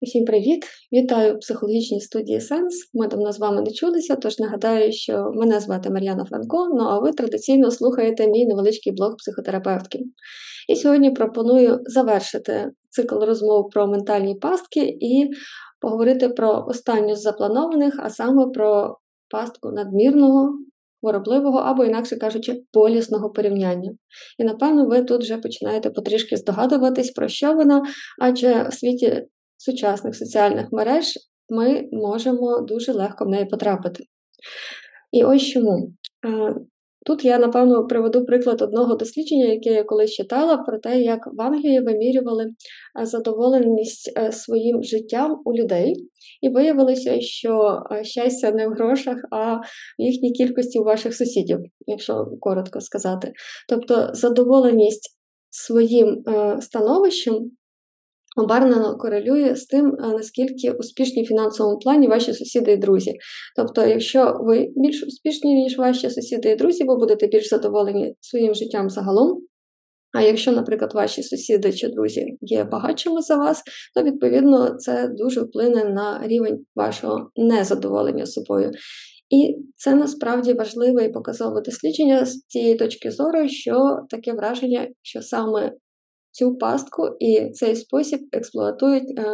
Усім привіт! Вітаю в психологічній студії Сенс. Ми давно з вами не чулися, тож нагадаю, що мене звати Мар'яна Франко, ну а ви традиційно слухаєте мій невеличкий блог психотерапевтки. І сьогодні пропоную завершити цикл розмов про ментальні пастки і поговорити про останню з запланованих, а саме про пастку надмірного. Хворобливого або, інакше кажучи, болісного порівняння. І напевно ви тут вже починаєте потрішки здогадуватись, про що вона, адже в світі сучасних соціальних мереж ми можемо дуже легко в неї потрапити. І ось чому. Тут я, напевно, приведу приклад одного дослідження, яке я колись читала, про те, як в Англії вимірювали задоволеність е, своїм життям у людей, і виявилося, що щастя не в грошах, а в їхній кількості у ваших сусідів, якщо коротко сказати. Тобто задоволеність своїм е, становищем обернено корелює з тим, е, наскільки успішні в фінансовому плані ваші сусіди і друзі. Тобто, якщо ви більш успішні, ніж ваші сусіди і друзі, ви будете більш задоволені своїм життям загалом. А якщо, наприклад, ваші сусіди чи друзі є багатшими за вас, то відповідно це дуже вплине на рівень вашого незадоволення собою. І це насправді важливе і показове дослідження з тієї точки зору, що таке враження, що саме цю пастку і цей спосіб експлуатують е,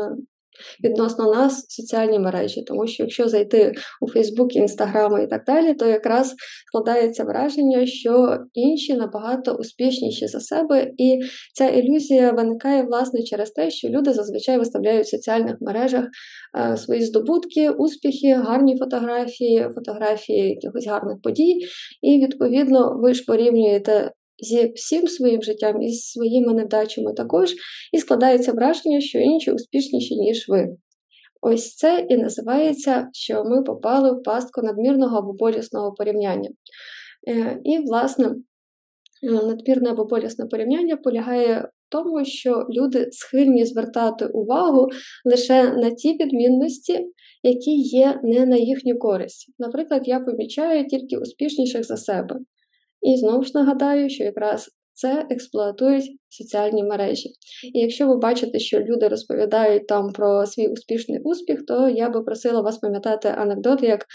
відносно нас соціальні мережі. Тому що якщо зайти у Фейсбук, Інстаграм і так далі, то якраз складається враження, що інші набагато успішніші за себе, і ця ілюзія виникає власне через те, що люди зазвичай виставляють в соціальних мережах е, свої здобутки, успіхи, гарні фотографії, фотографії якихось гарних подій, і відповідно ви ж порівнюєте зі всім своїм життям і своїми невдачами також, і складається враження, що інші успішніші, ніж ви. Ось це і називається, що ми попали в пастку надмірного або болісного порівняння. Е, і, власне, надмірне або болісне порівняння полягає в тому, що люди схильні звертати увагу лише на ті відмінності, які є не на їхню користь. Наприклад, я помічаю тільки успішніших за себе. І знову ж нагадаю, що якраз це експлуатують соціальні мережі. І якщо ви бачите, що люди розповідають там про свій успішний успіх, то я би просила вас пам'ятати анекдот, як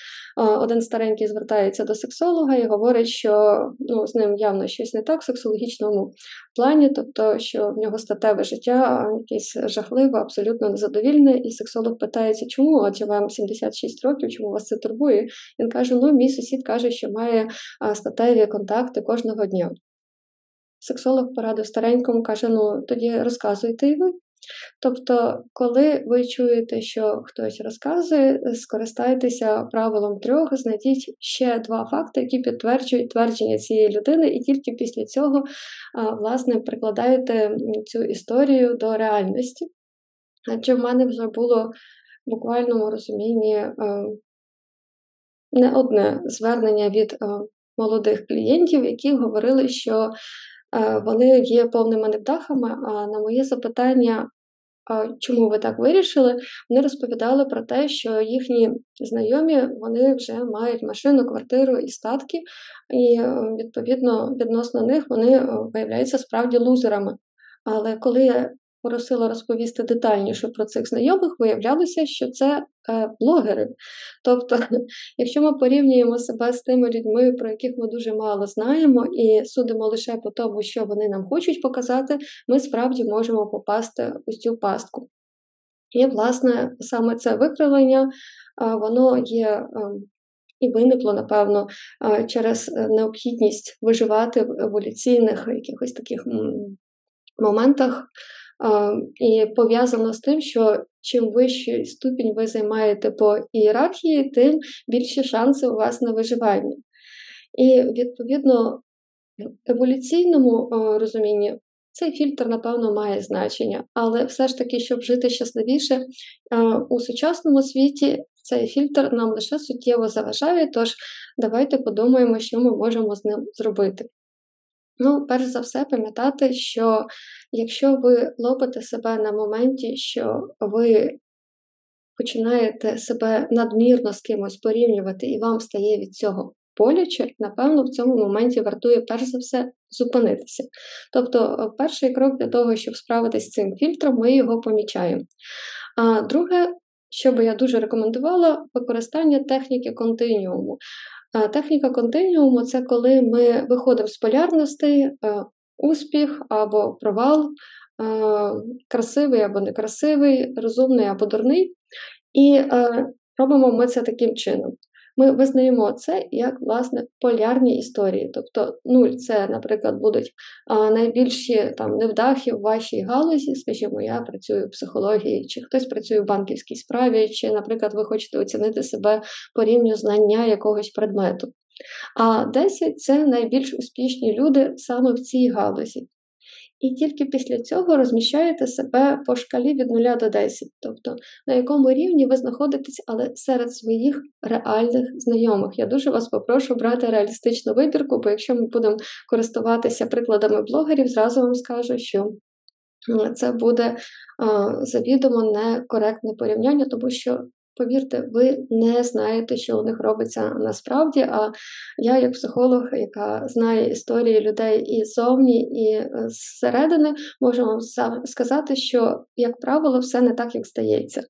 один старенький звертається до сексолога і говорить, що ну, з ним явно щось не так в сексологічному плані, тобто, що в нього статеве життя якесь жахливе, абсолютно незадовільне, і сексолог питається, чому адже вам 76 років, чому вас це турбує? Він каже: Ну, мій сусід каже, що має статеві контакти кожного дня. Сексолог порадив старенькому, каже: ну тоді розказуйте і ви. Тобто, коли ви чуєте, що хтось розказує, скористайтеся правилом трьох, знайдіть ще два факти, які підтверджують твердження цієї людини, і тільки після цього, власне, прикладаєте цю історію до реальності. Адже в мене вже було в буквальному розумінні не одне звернення від молодих клієнтів, які говорили, що вони є повними невдахами. А на моє запитання, чому ви так вирішили, вони розповідали про те, що їхні знайомі вони вже мають машину, квартиру і статки, і е, відповідно відносно них вони е, виявляються справді лузерами. Але коли просила розповісти детальніше про цих знайомих, виявлялося, що це е, блогери. Тобто, якщо ми порівнюємо себе з тими людьми, про яких ми дуже мало знаємо, і судимо лише по тому, що вони нам хочуть показати, ми справді можемо попасти у цю пастку. І, власне, саме це викривлення, е, воно є. Е, і виникло, напевно, е, через необхідність виживати в еволюційних якихось таких моментах і пов'язано з тим, що чим вищий ступінь ви займаєте по ієрархії, тим більші шанси у вас на виживання. І, відповідно, в еволюційному розумінні цей фільтр, напевно, має значення, але все ж таки, щоб жити щасливіше у сучасному світі, цей фільтр нам лише суттєво заважає, тож давайте подумаємо, що ми можемо з ним зробити. Ну, перш за все, пам'ятати, що якщо ви лопите себе на моменті, що ви починаєте себе надмірно з кимось порівнювати, і вам стає від цього боляче, напевно, в цьому моменті вартує перш за все зупинитися. Тобто, перший крок для того, щоб справитися з цим фільтром, ми його помічаємо. А друге, що би я дуже рекомендувала, використання техніки континіуму. Техніка континіуму це коли ми виходимо з полярностей, е, успіх або провал, е, красивий або некрасивий, розумний або дурний. І е, робимо ми це таким чином. Ми визнаємо це як власне полярні історії. Тобто, нуль це, наприклад, будуть найбільші там невдахи в вашій галузі. Скажімо, я працюю в психології, чи хтось працює в банківській справі, чи, наприклад, ви хочете оцінити себе по рівню знання якогось предмету. А 10 це найбільш успішні люди саме в цій галузі і тільки після цього розміщаєте себе по шкалі від 0 до 10, тобто на якому рівні ви знаходитесь, але серед своїх реальних знайомих. Я дуже вас попрошу брати реалістичну вибірку, бо якщо ми будемо користуватися прикладами блогерів, зразу вам скажу, що це буде завідомо некоректне порівняння, тому що повірте, ви не знаєте, що у них робиться насправді. А я, як психолог, яка знає історії людей і зовні, і е, зсередини, можу вам сказати, що, як правило, все не так, як здається.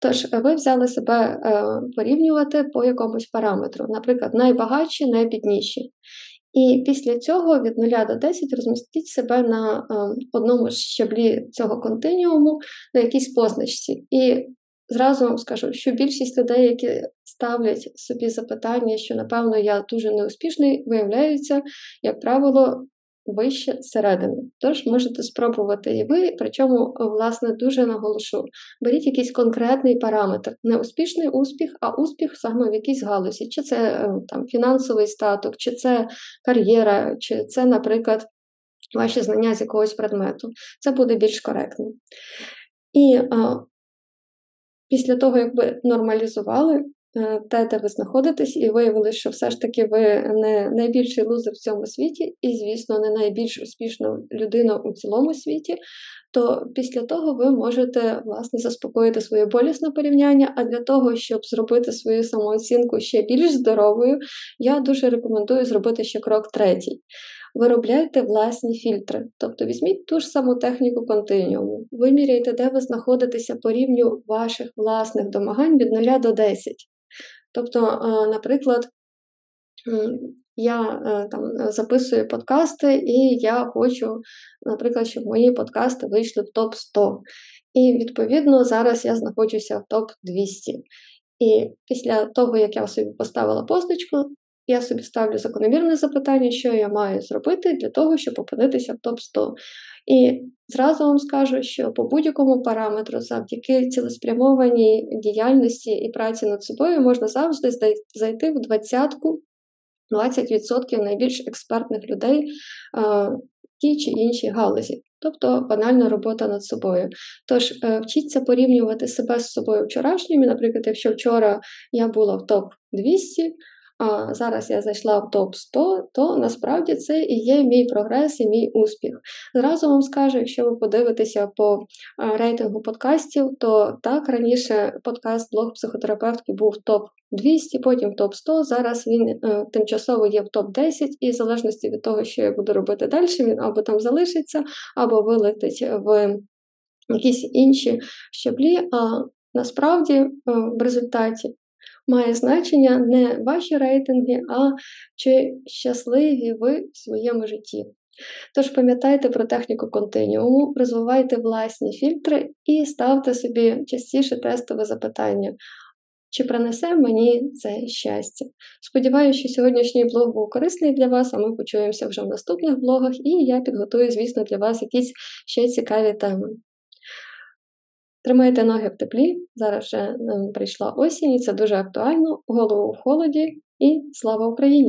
Тож, ви взяли себе е, порівнювати по якомусь параметру, наприклад, найбагатші, найбідніші. І після цього від 0 до 10 розмістіть себе на е, одному щаблі цього континіуму на якійсь позначці. І Зразу вам скажу, що більшість людей, які ставлять собі запитання, що, напевно, я дуже неуспішний, виявляються, як правило, вище середини. Тож можете спробувати і ви, причому, власне, дуже наголошу. Беріть якийсь конкретний параметр, не успішний успіх, а успіх саме в якійсь галузі, чи це е, там фінансовий статок, чи це кар'єра, чи це, наприклад, ваші знання з якогось предмету. Це буде більш коректно. І Після того, як ви нормалізували е, те, де ви знаходитесь, і виявили, що все ж таки ви не найбільший лузер в цьому світі, і, звісно, не найбільш успішна людина у цілому світі, то після того ви можете власне заспокоїти своє болісне порівняння. А для того, щоб зробити свою самооцінку ще більш здоровою, я дуже рекомендую зробити ще крок третій виробляйте власні фільтри. Тобто візьміть ту ж саму техніку континіуму, виміряйте, де ви знаходитеся по рівню ваших власних домагань від 0 до 10. Тобто, наприклад, я е, там записую подкасти, і я хочу, наприклад, щоб мої подкасти вийшли в топ 100. І, відповідно, зараз я знаходжуся в топ 200. І після того, як я собі поставила позначку, я собі ставлю закономірне запитання, що я маю зробити для того, щоб опинитися в топ-100. І зразу вам скажу, що по будь-якому параметру, завдяки цілеспрямованій діяльності і праці над собою, можна завжди зайти в двадцятку 20% найбільш експертних людей в тій чи іншій галузі. Тобто банальна робота над собою. Тож е, вчіться порівнювати себе з собою вчорашніми. Наприклад, якщо вчора я була в топ 200, зараз я зайшла в топ 100, то насправді це і є мій прогрес і мій успіх. Зразу вам скажу, якщо ви подивитеся по рейтингу подкастів, то так раніше подкаст блог психотерапевтки був топ 200, потім топ 100. Зараз він е, тимчасово є в топ 10, і в залежності від того, що я буду робити далі, він або там залишиться, або вилетить в якісь інші щаблі. А насправді е, в результаті має значення не ваші рейтинги, а чи щасливі ви в своєму житті. Тож пам'ятайте про техніку континіуму, розвивайте власні фільтри і ставте собі частіше тестове запитання. Чи принесе мені це щастя? Сподіваюся, що сьогоднішній блог був корисний для вас, а ми почуємося вже в наступних блогах, і я підготую, звісно, для вас якісь ще цікаві теми. Тримайте ноги в теплі, зараз вже прийшла осінь, і це дуже актуально, голову в холоді. І слава Україні!